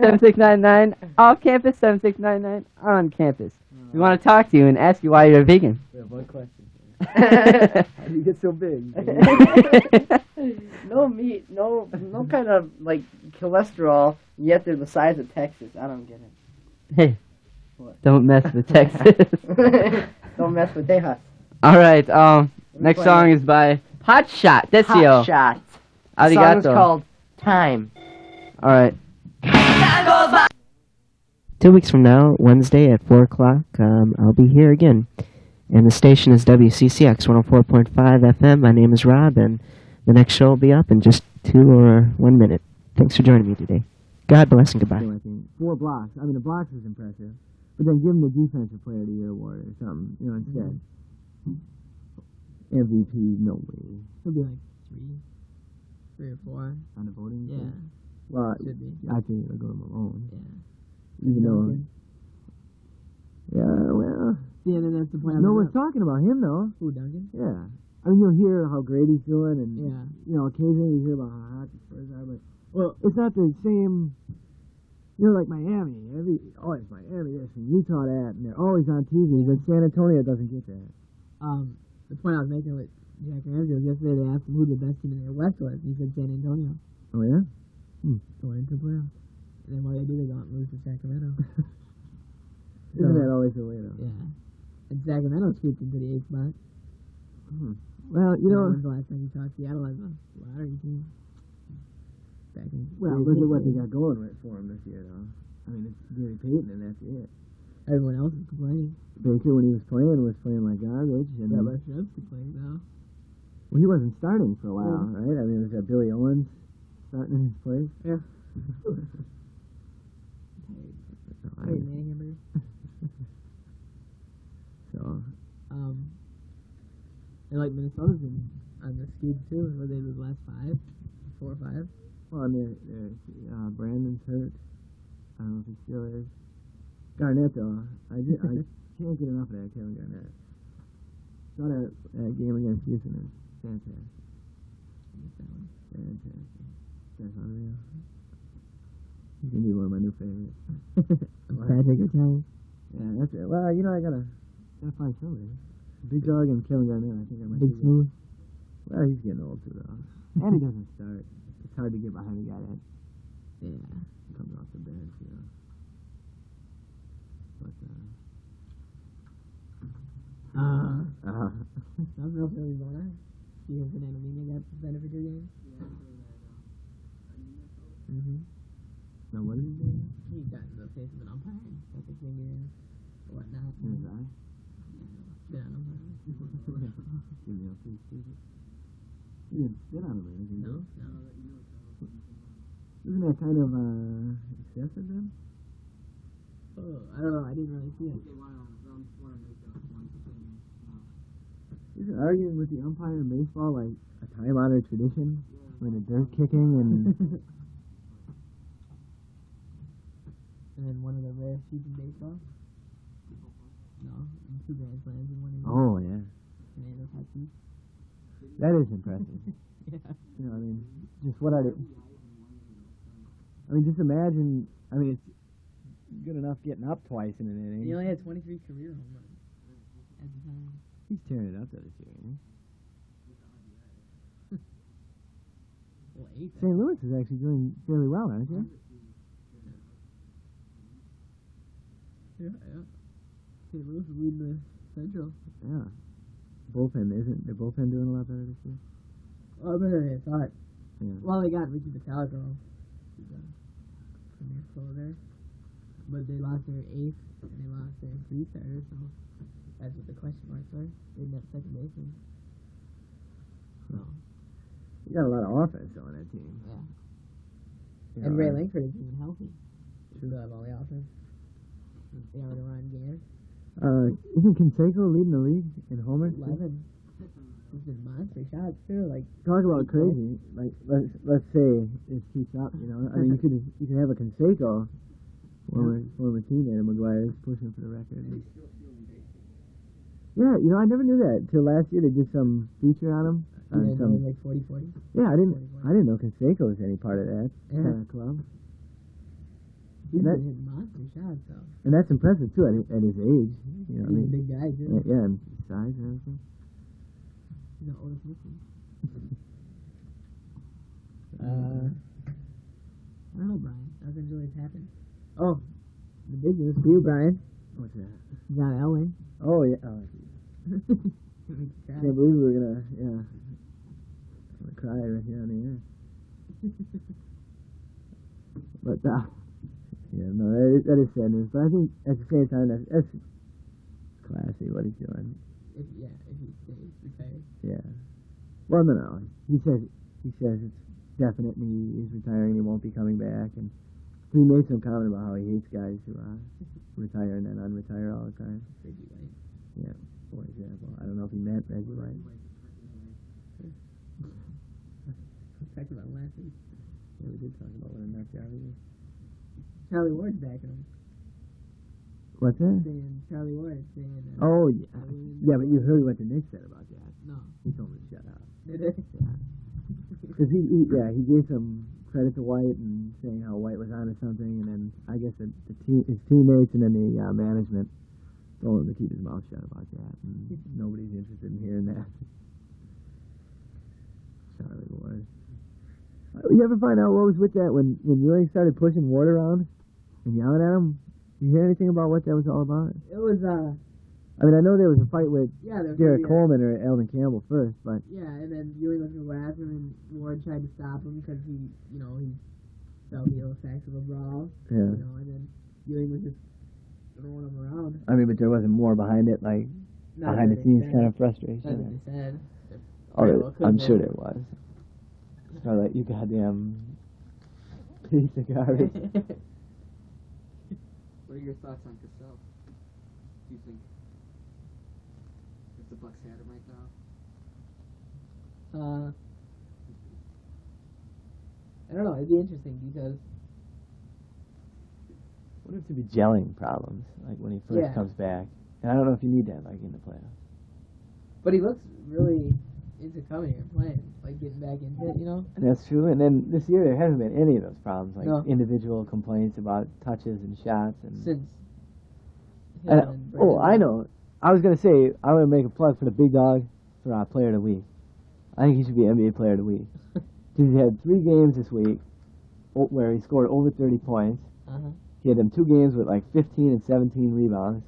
7699 off campus, 7699 on campus. We want to talk to you and ask you why you're a vegan. We have one question. How do you get so big? no meat, no no kind of like cholesterol. Yet they're the size of Texas. I don't get it. hey, What? don't mess with Texas. don't mess with Tejas. All right, um, next song it. is by Hot Shot. Desio. Hot shot. The song is Arigato. called Time. All right. Two weeks from now, Wednesday at 4 o'clock, um, I'll be here again. And the station is WCCX 104.5 FM. My name is Rob, and the next show will be up in just two or one minute. Thanks for joining me today. God bless and goodbye. Four blocks. I mean, the blocks is impressive, but then give him the defensive player of the year award or something. You know, instead. MVP, no way. He'll be like three, three or four. On the voting. Yeah, thing? Well, should be. I think it'll go to Malone. Yeah. Even though. Yeah, well. See, and then that's the point. No one's talking about him though. Who, Duncan? Yeah. I mean, you'll hear how great he's doing, and Yeah. you know, occasionally you hear about how hot the Spurs are, but well, it's not the same. You know, like Miami. Every always Miami this and Utah that, and they're always on TV. But San Antonio doesn't get that. Um, the point I was making with Jack Ramsay was yesterday they asked him who the best team in the West was. He said San Antonio Oh yeah. Going into playoffs. And then what do they do? They go out and lose to Sacramento. Isn't that always the way though? yeah. And Sacramento scooped into the eighth spot. Hmm. Well, you know, when's the last time you saw Seattle as a lottery team? Back in well, look at what they got going right for him this year, though. I mean, it's Gary Payton, and that's it. Everyone else is complaining. Baker, when he was playing, was playing like garbage, and Yeah, but Shev's complaining now. well, he wasn't starting for a while, right? I mean, it was that Billy Owens starting in his place. Yeah. I- Hey, man, hamburger. so Um, and like Minnesota's in on the skid too. Were they the last five, four or five? Well, and there, there's uh, Brandon's hurt. I don't know if he still is. Garnett, though, I, ju- I can't get enough of that Kevin Garnett. Saw that, that game against Houston. It's fantastic. Fantastic. That's unreal. He's gonna be one of my new favorites. Patrick O'Tay. Yeah, that's it. Well, you know, I gotta gotta find somebody. Big Dog and Kevin Garnett. I think I might. Big that. Smooth. Well, he's getting old too, though, and he doesn't start. It's hard to get behind a guy that Yeah. comes off the bench, you know. But uh, Uh, uh that was real Philly boner. See him Fernando Viña got suspended for two games. Mm-hmm. now what is he doing? He got in the face of an umpire stuck his finger in or whatnot. In his eye? Spit on him. Give me a piece, stupid. He didn't spit on him or anything. No, no. Isn't that kind of uh excessive then? Oh, I don't know. I didn't really see it. Isn't arguing with the umpire in baseball like a time honored tradition? When the dirt kicking and And then one of the rare sheets in baseball. No, and two grand slams and one in oh yeah, Fernando Tatis. that is impressive. Yeah. You know, I mean, just what I did. I mean, just imagine. I mean, it's good enough getting up twice in an inning. He only had 23 career home runs at the time. He's tearing it up though this year. Isn't Well, eight. St. Louis is actually doing fairly well, aren't they? Yeah, yeah. St. Louis is leading the Central. Yeah. Bullpen isn't their bullpen doing a lot better this year? Oh, better than I thought. Yeah. Well, they got Ricky Bottalico. He's a premier closer. But they lost their ace and they lost their three starters, so that's what the question marks are. They didn't have second baseman. So, You got a lot of offense on that team. yeah. You And Ray Lankford is even healthy. Still have all the offense. They already Ryan Gare. Uh, isn't Canseco leading the league in homers? 11. He's been monster shots, too. Like, Talk about crazy. Like let's let's say this keeps up. You know, I mean, you could you could have a Canseco, former former teammate of McGwire's pushing for the record. Yeah, you know, I never knew that till last year. They did some feature on him. you On some, like 40 40. yeah, I didn't 44. I didn't know Canseco was any part of that Yeah. kind of club. He's That- been hitting monster shots, so. And that's impressive too at, at his age. You know, I He's a mean, big guy, too. yeah, yeah, and size and everything. He's an Otis Nixon. Uh, I don't know, Brian. Nothing's really happened. Oh, the big news for you, Brian. what's that? John Elway. Oh yeah. Oh, can't believe we were gonna yeah. I'm gonna cry right here on the air. But uh, yeah, no, that is, that is sad news. But I think at the same time that's, that's classy what he's doing. if, yeah, if he stays retired. Yeah. Well, no, no. He says he says it's definite, and he is retiring. and He won't be coming back, and he made some comment about how he hates guys who uh, retire and then unretire all the time. Reggie White. Yeah, for example, I don't know if he meant Reggie White. Talked about week. Yeah, we did talk about what a nut job he is. Charlie Ward's backing him. What's that? Saying Charlie Ward saying. Uh, Oh yeah, yeah, but you heard what the Knicks said about that. No. He told me to shut up. Did it? Because he, he, yeah, he gave some credit to White and saying how White was onto something, and then I guess the, the team, his teammates and then the uh, management told him to keep his mouth shut about that, and nobody's interested in hearing that. Charlie Ward. Uh, You ever find out what was with that when when Ewing started pushing Ward around yelling at him? Did you hear anything about what that was all about? It was, uh, I mean, I know there was a fight with yeah, Derrick Coleman or Elden Campbell first, but Yeah, and then Ewing was going to after him, and Ward tried to stop him because he, you know, he felt the effects of a brawl, yeah. you know, and then Ewing was just throwing him around. I mean, but there wasn't more behind it, like Not behind the scenes said. kind of That's frustration. what they said. Oh, well I'm sure there was. Or like you goddamn piece of garbage. What are your thoughts on Cassell? Do you think if the Bucks had him right now? uh, I don't know. It'd be interesting because What if there be gelling problems, like when he first Yeah. comes back? And I don't know if you need that, like in the playoffs. But he looks really into coming here and playing, like getting back into it, you know? That's true. And then this year there hasn't been any of those problems, like No. individual complaints about touches and shots and. Since. And, and oh, I know. I was gonna say I want to make a plug for the big dog for our Player of the Week. I think he should be NBA Player of the Week because he had three games this week where he scored over 30 points. Uh-huh. He had them two games with like 15 and 17 rebounds,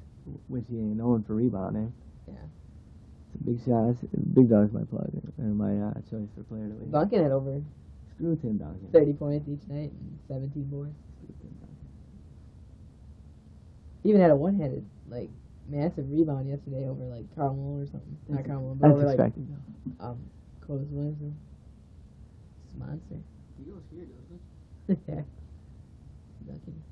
which he ain't known for rebounding. Yeah. It's a big shot. It's- Big dog's my plug and my uh, choice for Player of the Week. Duncan had over Screw Tim Duncan. 30 points each night and 17 boards. He even had a one-handed, like, massive rebound yesterday over, like, Karl Malone or something. Not Karl Malone, but That's over, like, expected. um, Corliss Williamson. It's a monster. He goes here, doesn't he? yeah. Duncan.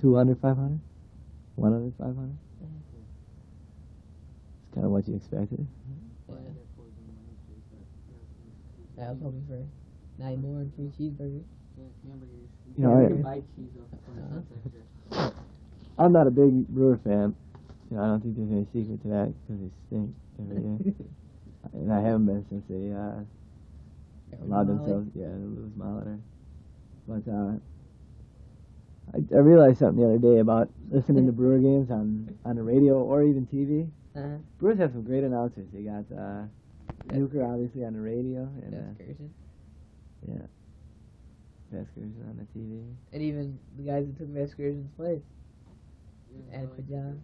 200, 500? 100, 500? It's kind of what you expected. Yeah. That was probably for nine more and three cheeseburgers. You know, I, uh-huh. I'm not a big Brewer fan. You know, I don't think there's any secret to that because they stink every day. and I haven't been since they uh, allowed themselves, yeah, to lose Molitor. But uh, I, I realized something the other day about listening to Brewer games on on the radio or even TV. Uh-huh. Brewers have some great announcers. They got uh, Yeah. Uecker obviously on the radio and uh, excursion. yeah, Veskers on the TV. And even the guys that took Vasgersian's place. Yeah, And for John.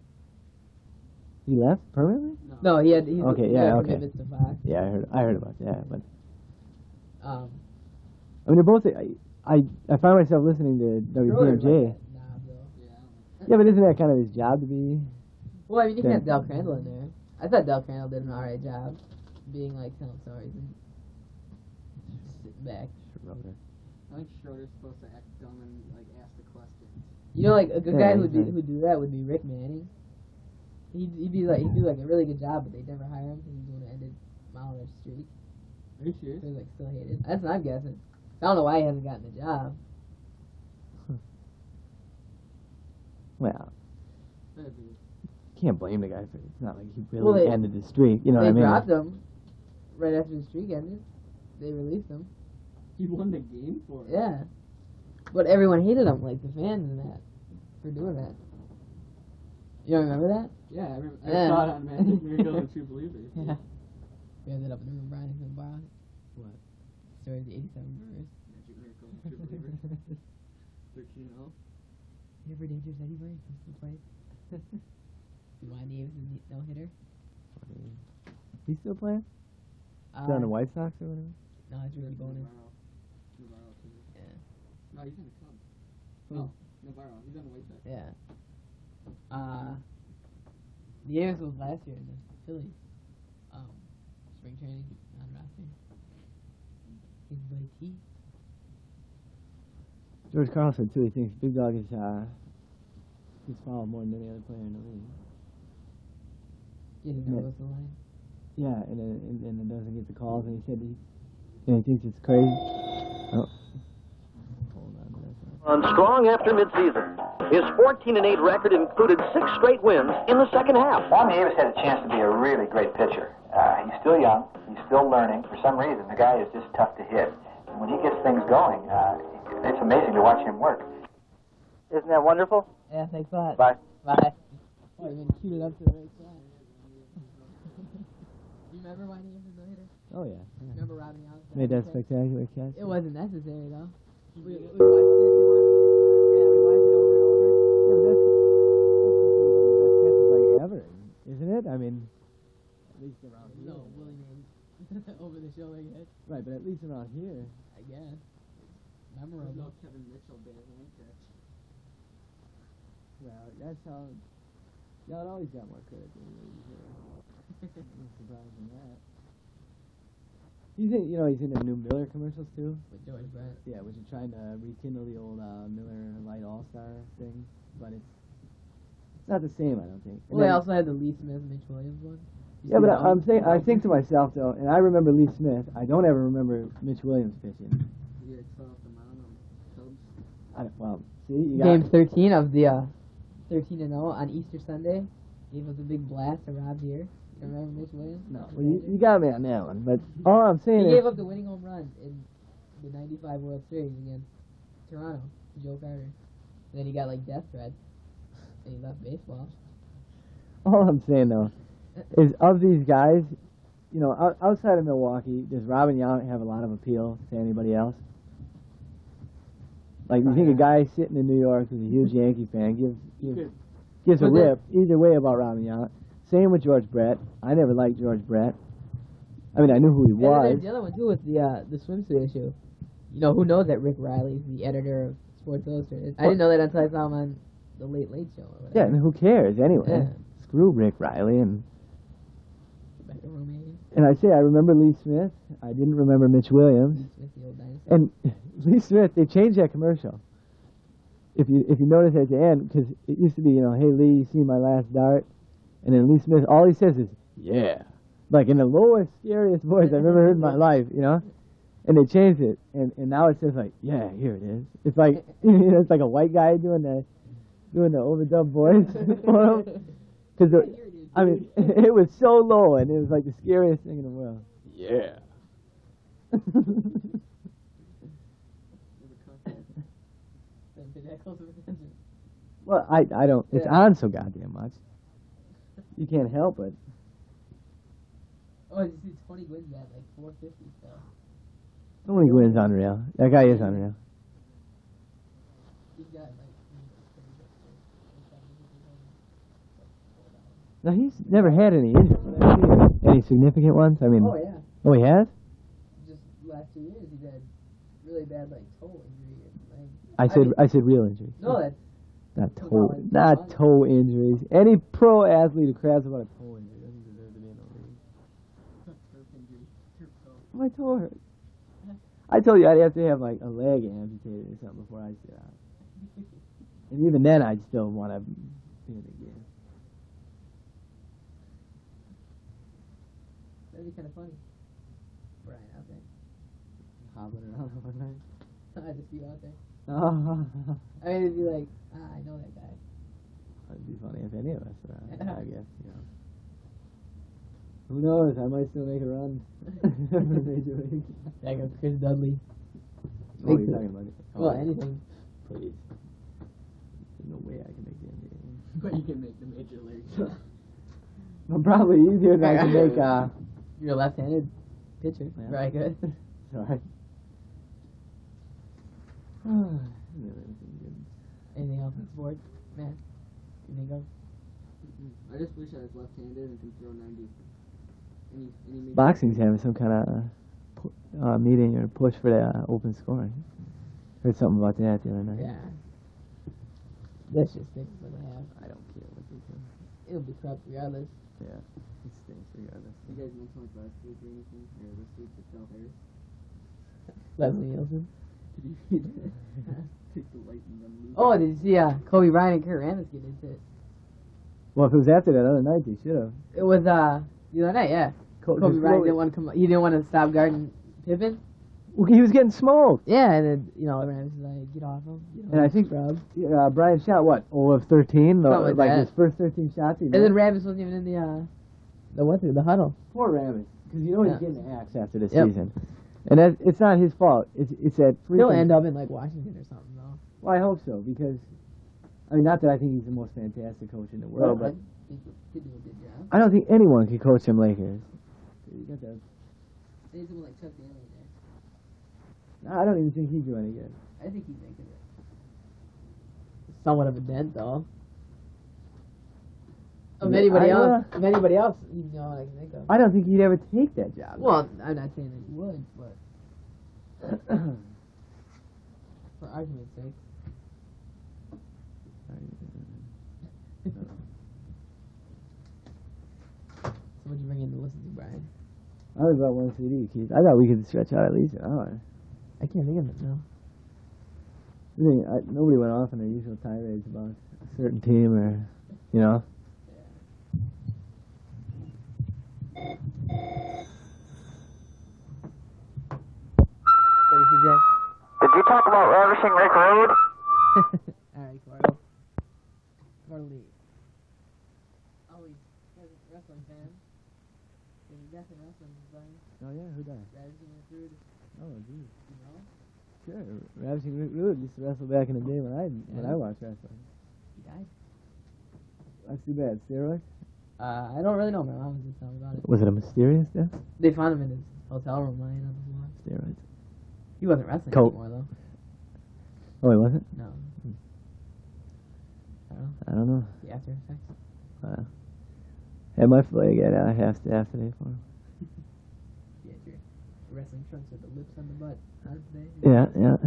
He left permanently. that. No, he had. He's, Okay, he yeah, had okay. commitments to Fox. Yeah, I heard I heard about that, but Um, I mean they're both. I I, I find myself listening to Schroeder's WPMJ. like that. Yeah, I don't know. Yeah, but isn't that kind of his job to be? Well, I mean, you can Yeah. have Del Crandall in there. I thought Del Crandall did an alright job, being like telling stories and sitting back. Schroeder. I think Schroeder's supposed to act dumb and like ask the questions. You know, like a good Yeah, guy who'd do who'd do that would be Rick Manning. He'd, he'd be like he'd do like a really good job, but they'd never hire him because he's going to end Molitor's streak. Are you serious? So he's like still hated. That's what I'm guessing. I don't know why he hasn't gotten the job. Hmm. Well, can't blame the guy for. It. It's not like he really Well, they- ended his streak. You know they what I mean? dropped him. right after the streak ended, they released him. He won the game for it. Yeah. But everyone hated him, like the fans and that, for doing that. You don't remember that? Yeah, I, remember, I Yeah. saw it on Magic Miracle and True Believers. Yeah. We ended up in the room, Brian and Bar. What? Story of the 87 Brewers. Magic Miracle and True Believers. 13 0. Ever dangerous Eddie Burns still playing? Dwayne Davis is no hitter. He's still playing? Uh, Still on the White Sox or whatever? no, it's Ricky Bones. Navarro. Navarro, too. Yeah. No, he's in the club. Who? No, Navarro. He's on the White Sox. Yeah. Uh, Davis was last year in the Phillies. Um, spring training on roster. His buddy T. George Carlson too. He thinks Big Dog is uh, he's fouled more than any other player in the league. Getting Yeah. yeah. the line. Yeah, and it, and, and it doesn't get the calls, and he said he, and he thinks it's crazy. Oh. Hold on, on strong after midseason. His 14 and 8 record included six straight wins in the second half. Bobby Davis had a chance to be a really great pitcher. Uh, he's still young. He's still learning. For some reason, the guy is just tough to hit. And when he gets things going, uh, it's amazing to watch him work. Isn't that wonderful? Yeah, thanks a lot. Bye. Bye. Oh, you've been queued up to the right side. you remember why he was no hitter? Oh yeah, yeah. Remember Robin Yount? Made that spectacular catch. It wasn't necessary though. We, we watched it. Yeah, we watched it over and over. Yeah, but that's, that's the best catches like ever, isn't it? I mean, at least around here. No, Willie Mays. over the show, I guess. Right, but at least around here. I guess. There's no Memorable. Kevin Mitchell bad one. Well, that's how. Y'all always got more credit than you usually. I'm surprised in that. He's in, you know, he's in the new Miller commercials too. With George Brett. Yeah, which is trying to rekindle the old uh, Miller Lite All Star thing, but it's it's not the same, I don't think. And Well, they also had the Lee Smith, Mitch Williams one. You yeah, but that I, I'm saying I think to myself though, and I remember Lee Smith. I don't ever remember Mitch Williams pitching. Yeah, it's off the mound on Cubs. I, don't- well, see, you got Game 13 of the uh, 13 and 0 on Easter Sunday. Gave us a big blast to Rob here. Remember Mitch Williams? no, well, you, you got me on that one. But all I'm saying is. He is, gave up the winning home run in the 95 World Series against Toronto, Joe Carter. And then he got like death threats. And he left baseball. all I'm saying though, is of these guys, you know, outside of Milwaukee, does Robin Yount have a lot of appeal to anybody else? Like, you think a guy sitting in New York who's a huge Yankee fan gives gives, gives a rip either way about Robin Yount? Same with George Brett. I never liked George Brett. I mean, I knew who he And was. there's the other one too with the uh, the swimsuit issue. You know who knows that Rick Reilly's the editor of Sports Illustrated? I didn't know that until I saw him on the Late Late Show or whatever. Yeah, and who cares anyway? Yeah. Screw Rick Riley and Back in Romania. And I say I remember Lee Smith. I didn't remember Mitch Williams. Lee Smith, the old dinosaur. And Lee Smith, they changed that commercial. If you if you notice at the end, because it used to be, you know, hey Lee, you see my last dart, and then Lee Smith, all he says is yeah, like in the lowest, scariest voice I've ever heard in my life, you know. And they changed it, and and now it says like yeah, here it is. It's like you know, it's like a white guy doing the doing the overdubbed voice for him. Because I mean, it was so low, and it was like the scariest thing in the world. Yeah. Didn't pay that close of attention. Well, I I don't. It's Yeah. on so goddamn much. You can't help it. Oh, did you see Tony Gwynn's at like 450 still? Tony Gwynn's unreal. That guy is unreal. He's got like. Now he's never had any injuries. Any significant ones? I mean, Oh yeah, oh, he has. just last two years he's had really bad like toe injury. and leg. I said mean- I, said real injuries. No, that's not toe, like not toe injuries. Any pro athlete who craps about a toe injury doesn't deserve to be in the league. Turf injury. Turf toe. My toe hurt. I told you I'd have to have like a leg amputated or something before I sit out. And even then, I'd still want to be in the game. that'd be kind of funny. Brian out there. Hobbling around all night. I just be out there. I mean, it'd be like, ah, I know that guy. it'd be funny if any of us were on it, I guess. You know. Who knows? I might still make a run for Major League. Goes Chris Dudley. Oh, you're talking about. Oh, Well, anything. Please. There's no way I can make the NBA. But you can make the major leagues. Well, probably easier than I can make. Uh, You're a left-handed pitcher. Yeah. Very good. sorry. Anything else in sports, man? You think of? I just wish I was left-handed and could throw 90. Any, any Boxing's having some kind of uh, meeting or push for the uh, open scoring. Heard something about that the other night. Yeah. That's just stinks what they have. I don't care what they do. It'll be crap regardless. Yeah, it stinks regardless. You guys mentioned like last week or anything? Or this week with Phil Harris? Leslie Nielsen. Did you read that? Take the lightning on Luke. Oh, did you see uh, Kobe Bryant and Kurt Rambis get into it? Well, if it was after that other night, they should have. It was uh the other night, yeah. Co- Kobe Bryant didn't want to come. He didn't want to stop guarding Pippen. Well, he was getting smoked. Yeah, and then you know Rambis was like, "Get off him." You know, And I think scrub. uh, Brian shot what? Oh, of 13? The- Something like that. his first 13 shots. He And then missed. Rambis wasn't even in the uh the what the huddle. Poor Rabbit. Because you know he's Yeah. getting the axe after the Yep. season. And that, it's not his fault. It's, it's that He'll freaking- end up in like Washington or something though. Well, I hope so because, I mean, not that I think he's the most fantastic coach in the world, but he could do a good job. I don't think anyone can coach them Lakers. You got someone like Chuck Daly there. I don't even think he'd do any good. I think he's making it. Somewhat of a dent though. Of anybody I, uh, else, of anybody else, you know I can think of. I don't think he'd ever take that job. Well, I'm not saying that he would, but for argument's sake. So what'd you bring in to listen to, Brian? I was about one CD, Keith. I thought we could stretch out at least an hour. I can't think of it now. I think I, nobody went off on their usual tirades about a certain team or, you know. Ready Jack? Did you talk about ravishing Rick Rude? Alright, Cardo. Cardo Lee. Oh, he's he's a wrestling fan. He's a definite wrestling fan. Oh yeah, who died? Ravishing Rick Rude, Oh geez. you know? Sure, Ravishing Rick Rude used to wrestle back in the day when I when I watched wrestling. He died. That's too bad. Steroids? Uh, I don't really know. My mom was just telling me about it. Was it a mysterious death? They found him in his hotel room lying on the floor. Steroids. He wasn't wrestling Coke. anymore, though. Oh, he wasn't. No. I don't know. I don't know. The after effects. Uh, had my flag at uh, half staff today for him. Yeah, your wrestling trunks with the lips on the butt. How's? Yeah, yeah.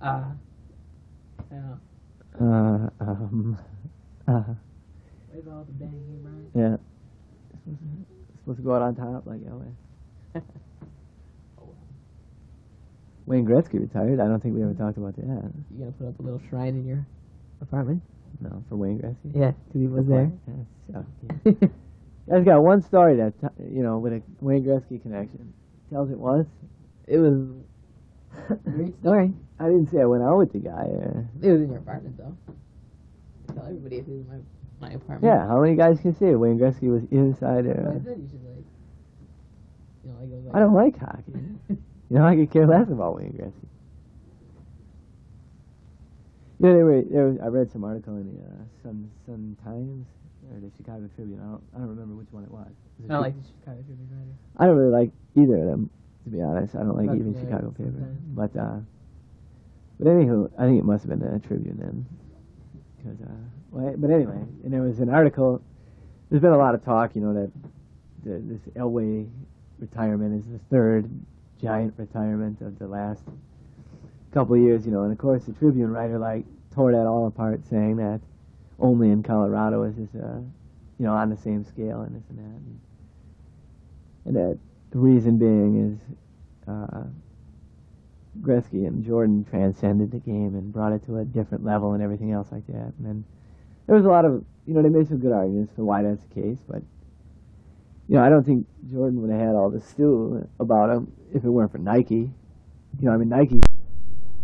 Uh, I don't know. Uh, um, uh, Where's all the bang, hey, Brian? yeah. Supposed to, supposed to go out on top like LA. Oh, well. Wayne Gretzky retired. I don't think we ever talked about that. You gonna put up a little shrine in your apartment? No, for Wayne Gretzky. Yeah, because he was there. Yeah, so- Guy's got one story that you know with a Wayne Gretzky connection. Tells it was. it was a great story. I didn't say I went out with the guy. Uh, It was in your apartment, though. Tell everybody if it was my my apartment. yeah, how many guys can say it? Wayne Gretzky was inside But I said you should like, you know, like like. I don't like hockey. You know, I could care less about Wayne Gretzky. You know, they were, there was, I read some article in the uh, Sun Sun Times or the Chicago Tribune. I don't, I don't remember which one it was. It I like the Chicago Tribune writer. I don't really like either of them, to be honest. I don't like even Chicago paper. Sun Times. But uh, but anywho, I think it must have been the Tribune then. 'Cause, uh, well, but anyway, and there was an article. There's been a lot of talk, you know, that the, this Elway retirement is the third giant retirement of the last couple years, you know. And of course, the Tribune writer like tore that all apart, saying that only in Colorado is this, uh, you know, on the same scale and this and that. And, and that the reason being is uh, Gretzky and Jordan transcended the game and brought it to a different level and everything else like that. And then there was a lot of, you know, they made some good arguments for why that's the case, but you know, I don't think Jordan would have had all this stew about him if it weren't for Nike. You know, I mean Nike,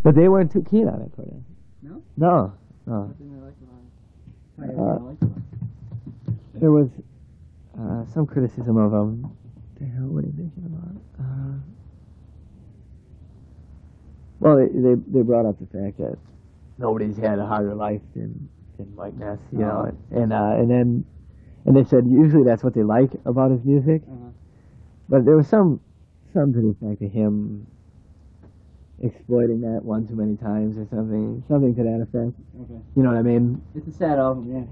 but they weren't too keen on it for them. No? No, no. Nothing I like about it. Uh, there was uh, some criticism of him. What the hell were they thinking about? Uh, well, they, they they brought up the fact that nobody's had a harder life than than Mike Ness, you know, and uh, and then and they said usually that's what they like about his music, Uh-huh. but there was some some to the effect of him exploiting that one too many times or something, something to that effect. Okay. You know what I mean? It's a sad album, yeah.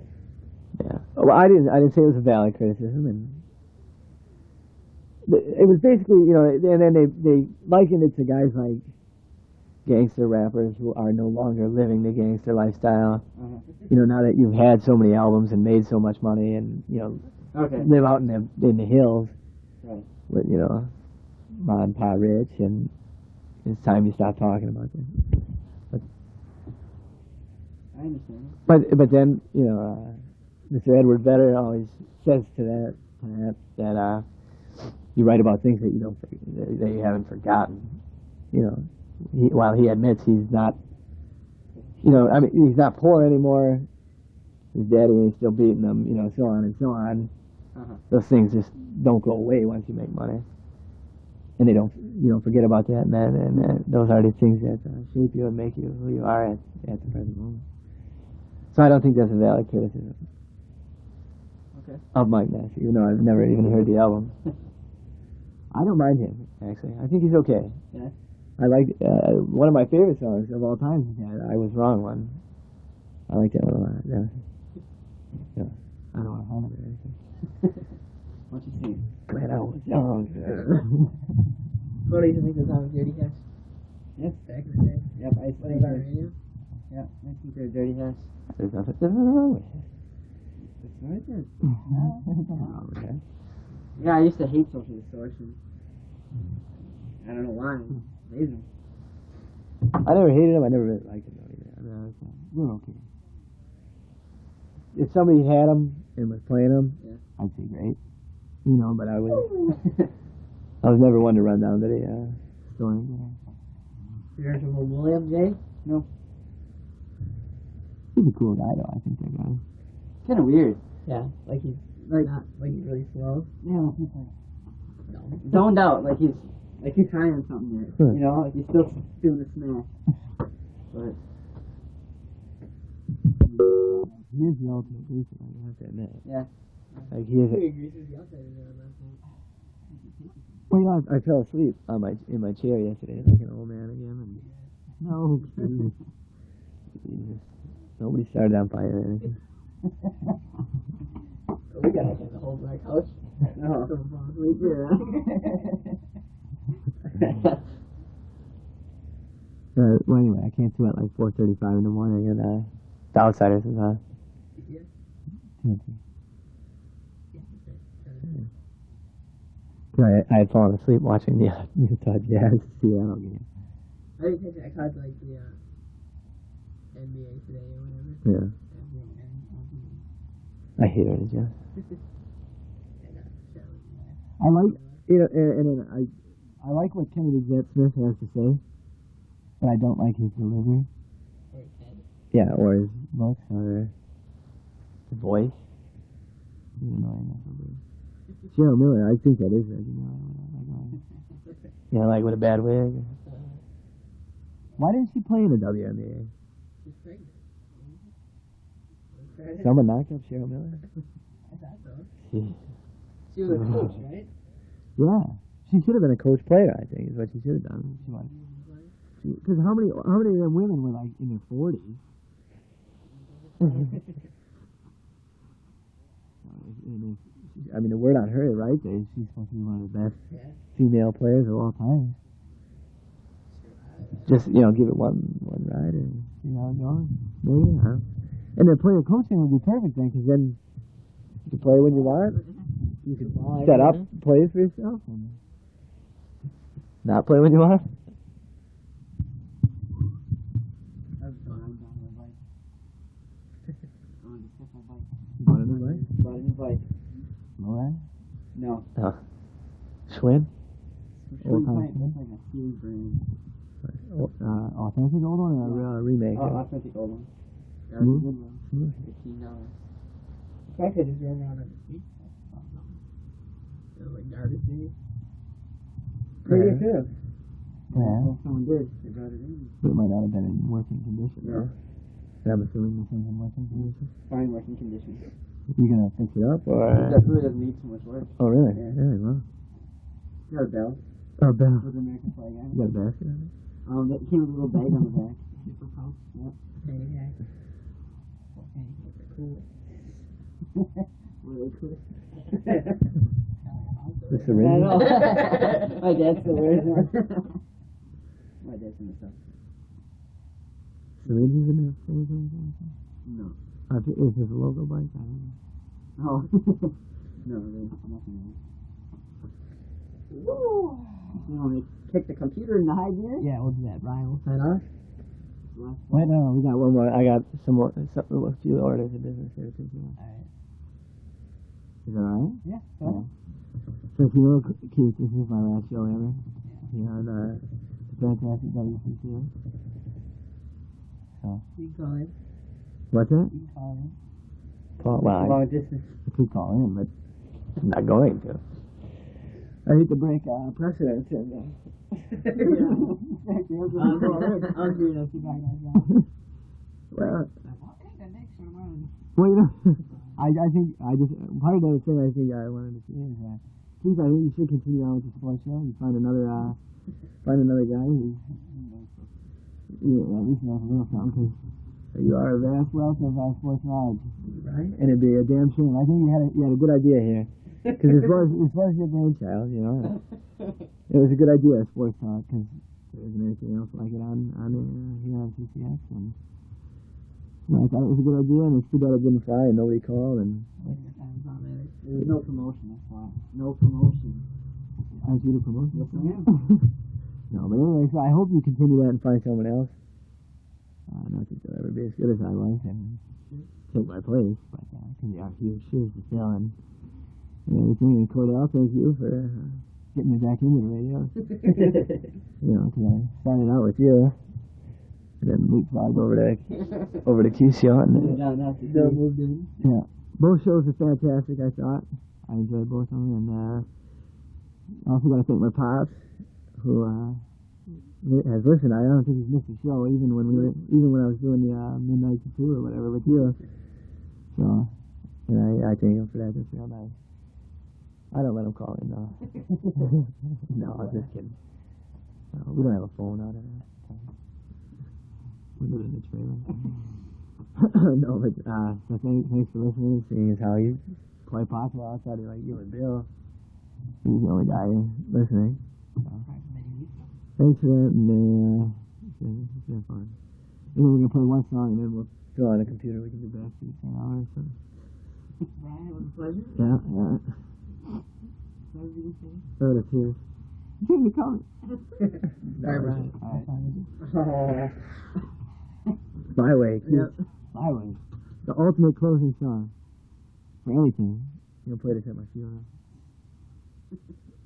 Yeah. Well, I didn't. I didn't say it was a valid criticism, and it was basically, you know, and then they they likened it to guys like gangster rappers who are no longer living the gangster lifestyle. Uh-huh. You know, now that you've had so many albums and made so much money, and you know, Okay. live out in the in the hills Right. with you know, ma and pa rich, and it's time you stop talking about that. I understand. But but then you know, uh, Mr. Edward Vedder always says to that to that that uh, you write about things that you don't that you haven't forgotten. You know, he, while he admits he's not, you know, I mean he's not poor anymore. His daddy ain't still beating him. You know, so on and so on. Uh-huh. Those things just don't go away once you make money, and they don't you don't forget about that. And then and uh, those are the things that uh, shape you and make you who you are at at the present moment. So I don't think that's a valid criticism. Okay. Of Mike Ness, even though I've never even heard the album. I don't mind him, actually. I think he's okay. Yeah. I like uh, one of my favorite songs of all time. is that I was wrong one. I like that one a lot. Yeah. Yeah. I don't want to hum it or anything. What you think? Glad I was wrong. What do you think of Tom Dirty Cash? Yes. Back in the day. Yep, I When think he got they're, radio? yeah, I think they're dirty hats. There's nothing, there's nothing wrong with it. That's what I said. There's nothing wrong with that. Yeah, I used to hate social distortion. I don't know why. Amazing. I never hated him. I never really liked him though either. I mean, I was, uh, we're okay. If somebody had him and was playing him, Yeah. I'd say great. You know, but I was I was never one to run down to the uh, store. You know. You heard from old William J? No. He's a cool guy though. I think that guy. kind of weird. Yeah. Like he's Like, not like he's really slow. yeah, like he's like No. zoned out. Like he's like you're on something there. Huh. You know, like he's still doing the smash. But He is the ultimate greaser. I have to admit. Yeah. Like he is. A, He greases the outside of there on that point. well, know, I, I fell asleep on my in my chair yesterday, like an old man again. And no, Jesus. Jesus. Nobody started on fire or anything. We got a whole black house. no. Asleep here. Uh, well, anyway, I came to at like 4:35 in the morning, and uh, the Outsiders was on. Yeah. I, I had fallen asleep watching the uh, Utah Jazz Seattle game. I didn't catch it. I caught like the uh, NBA today or whatever. Yeah, I hate it, Jazz. I like you know, and, and then I I like what Kennedy Jet Smith has to say, but I don't like his delivery. Yeah, or his looks, or the voice. He's annoying. that's what. Cheryl Miller, I think that is Reggie Miller. Yeah, like with a bad wig. Why didn't she play in the WNBA? She's pregnant. Someone knocked up Cheryl Miller. I thought so. She, She was a coach, right? yeah, she should have been a coach player. I think is what she should have done. She was. Because how many how many of them women were like in their forties? I mean, the word on her, right? She's supposed to be one of the best female players of all time. Just you know, give it one one ride and see how it goes. Maybe, huh? And then player coaching would be perfect then, because then you can play when you want. You can buy set up plays for yourself and not play when you want. That's fine. I'm down with. I want to discuss my bike. You a new bike? Bought a new bike. All right. No. Schwinn? It's Old time like, Schwinn? it's like a huge brand. Uh, uh, authentic old one or a real remake? Oh, authentic old one. Hmm? That was a good one. Hmm. Fifteen dollars. I could just run around on the streets. It was like garbage day. Maybe Yeah. it. Yeah. Well, someone did. They brought it in. But it might not have been in working condition. No. So I'm assuming this thing's in working condition. Fine working condition. You gonna fix it up or? That really doesn't need so much work. Oh really? Yeah. Really? Well. Got a bell Oh, Bell. with the American flag on You got a basket on it? it. Um, that came with a little bag on the back. Super pump. Yep. Penny hacks. Well, penny hacks are cool. really cool. The syringe. My dad still wears one. My dad's in the stuff. Syringes in the fridge or anything? No. Uh, if it- if it's a logo bike, I don't know. No. no, there's nothing in it. You want me to kick the computer in the high gear? Yeah, we'll do that. Brian, we'll sign off. Wait, no, we got one more. I got some more, some, a few orders of business here to take. Alright. Is that alright? Yeah, go Yeah. So if you know, Keith, this is my last show ever. Here on uh, the fantastic WCCO. You can call in. What's that? You can call in. Call, well, I, Long distance. I could call in, but I'm not going to. I hate to break uh, precedent and uh, I'll I'll do it. I'll see if I can get well, it. The next one, I'm well, you know, I I think I just part of the thing I think I wanted to say is uh, I think you should continue on with the sports show. You find another uh, find another guy who you know, at least knows a little something you are a vast wealth of uh, sports knowledge, Right? and it'd be a damn shame. I think you had a, you had a good idea here because as far as as far as your brainchild, you know, it was a good idea sports talk because there isn't anything else like it on on uh, here on CCX and. You know, I thought it was a good idea, and it's too bad it didn't fly, and nobody called, and Wait, the better. There's no promotion, that's why. No promotion. ask you to promote. Yes, I am. no, but anyway, so I hope you continue that and find someone else. I don't that they'll ever be as good as I was and take my place, but uh, because they are huge shoes to fill and, and everything. And Cordell, thank you for uh, getting me back into the radio. you know, because I started out with you, and then leapfrogged over to over to QCO, and then, Down out to moved in. yeah, both shows are fantastic. I thought I enjoyed both of them, and uh, I also got to thank my pops, who uh, has listened. I don't think he's missed a show, even when we were, even when I was doing the uh, midnight tour or whatever with you. So, and I, I thank him for that. That's real nice. I don't let him call in though. no, I'm just kidding. No, we don't have a phone out of that. We live in the trailer. no, but uh, so thanks, thanks for listening. Seeing as how he's quite popular outside of like you and Bill, he's the only guy listening. So, thanks for that, and uh, it's been, it's been fun. And then we're gonna play one song, and then we'll throw on the computer. We can do backstage for an hour or so. It was a pleasure. Yeah, yeah. What did you say? Throw it two. Keep me coming. Sorry, Brian. All right. Oh. Byway. Yep. Byway. The ultimate closing song for anything. You know, play this at my funeral.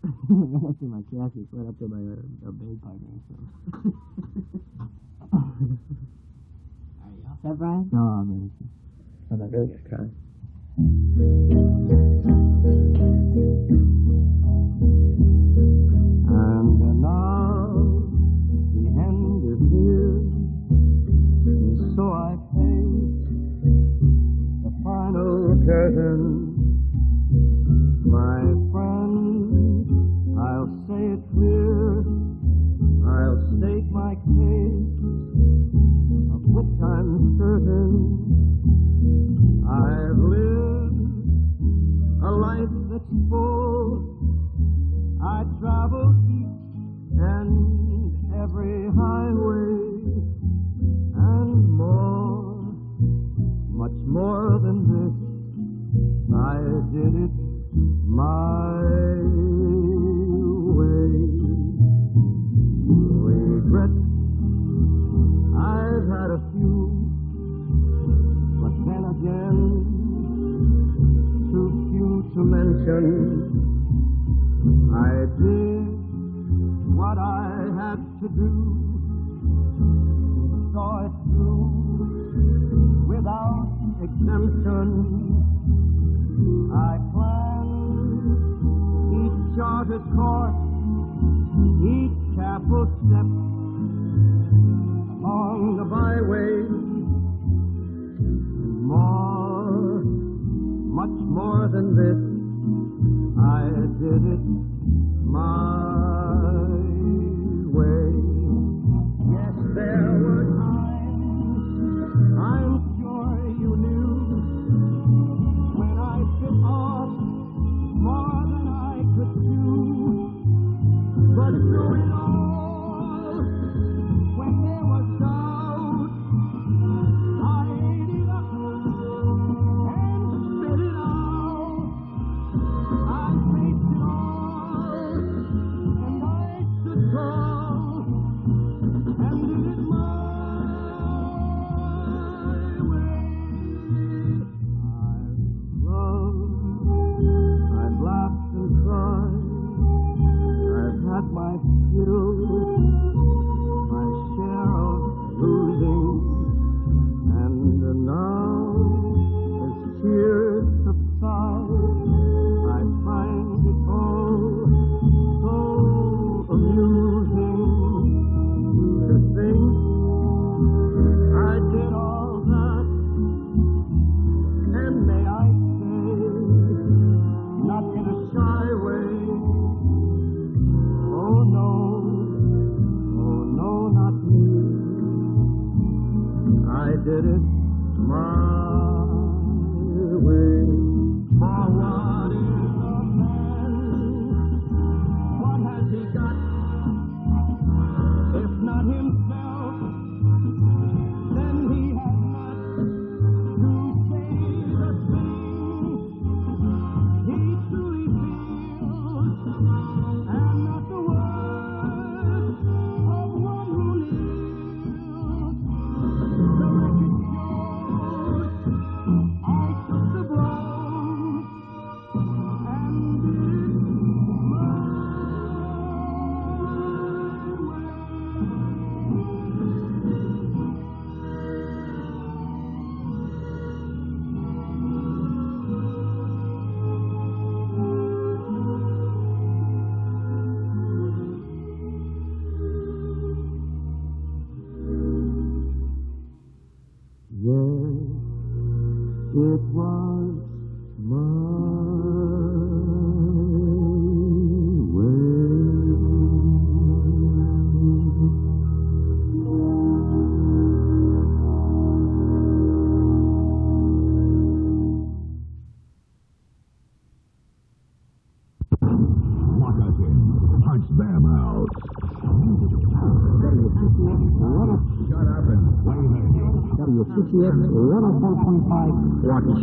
That's in my casket, right up uh, there by a, a bagpipe or something. Are you all set, Brian? no, I'm ready. I'm not really gonna cry. Curtain. My friend, I'll say it clear, I'll state my case,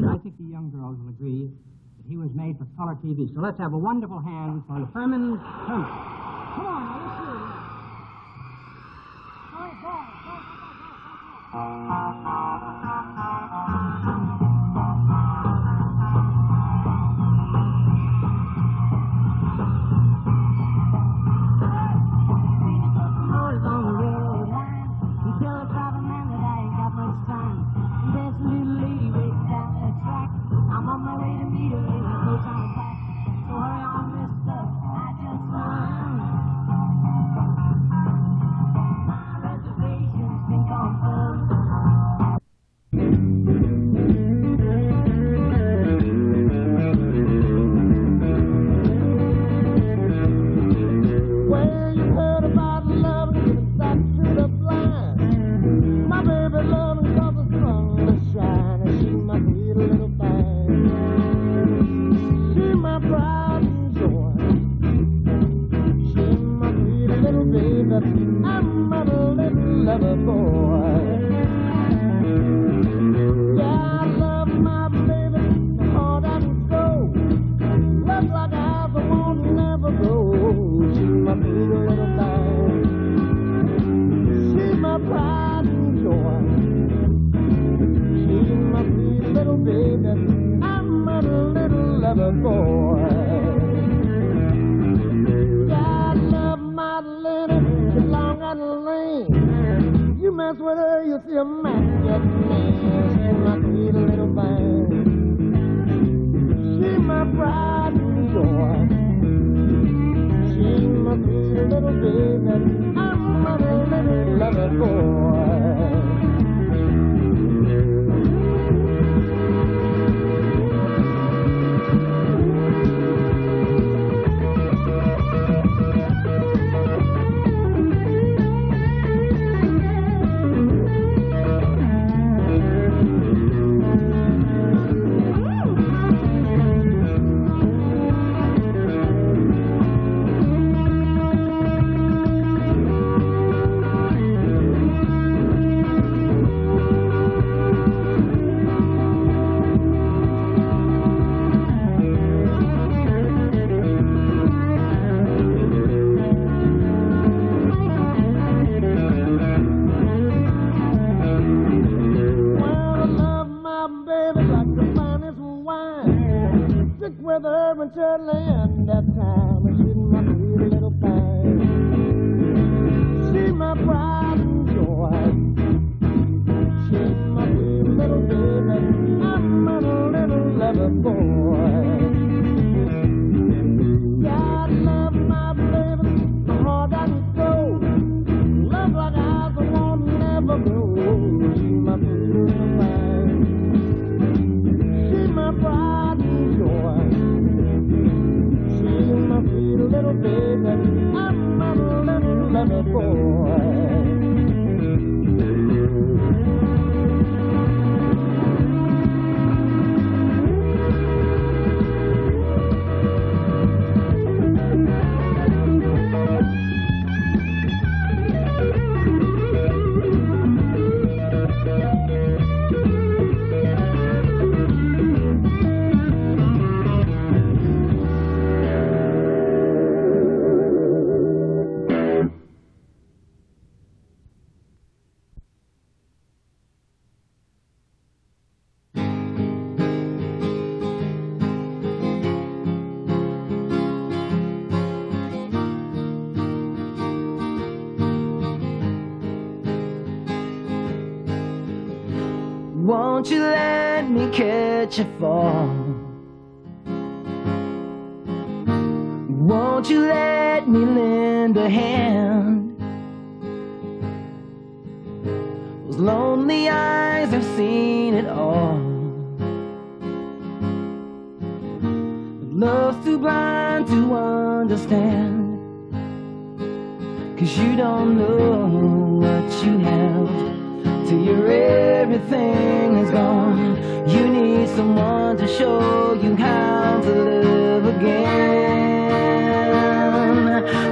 Shot. I think the young girls will agree that he was made for color TV. So let's have a wonderful hand for Herman Herman. Come on, now, let's hear go, go, go, go, go, go. mistaken, I'm a little lover boy. I love my little long and. You mess with her, you see a man get mean. She's my sweet little thing. She's my pride and joy. She's my sweet little baby. I'm a little lover boy. With let catch fall? Won't you let me lend a hand? Those lonely eyes have seen it all. Love's too blind to understand. Cause you don't know what you have till your everything is gone. Someone to show you how to live again.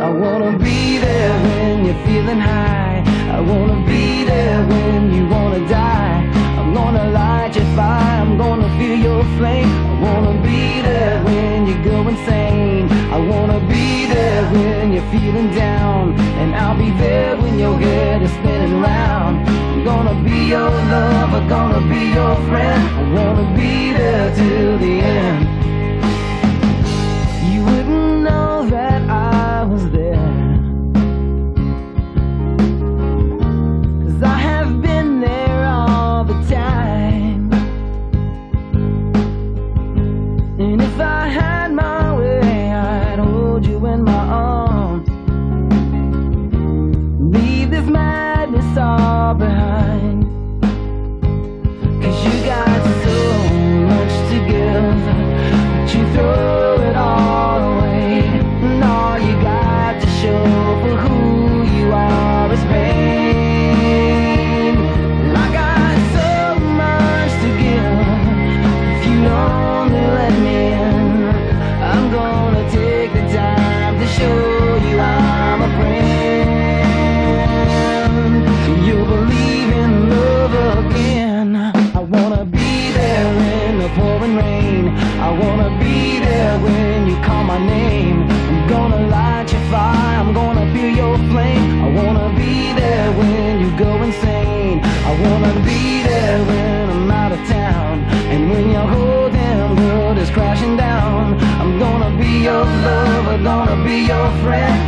I wanna be there when you're feeling high. I wanna be there when you wanna die. I'm gonna light your fire. I'm gonna feel your flame. I wanna be there when you go insane. I wanna be there when you're feeling down. And I'll be there when your head is spinning round. Gonna be your lover, gonna be your friend. I wanna be there till the end. You wouldn't know that I was there. Cause I have been there all the time. And if I had my way, I'd hold you in my arms. Leave this madness all behind. Lover, gonna be your friend.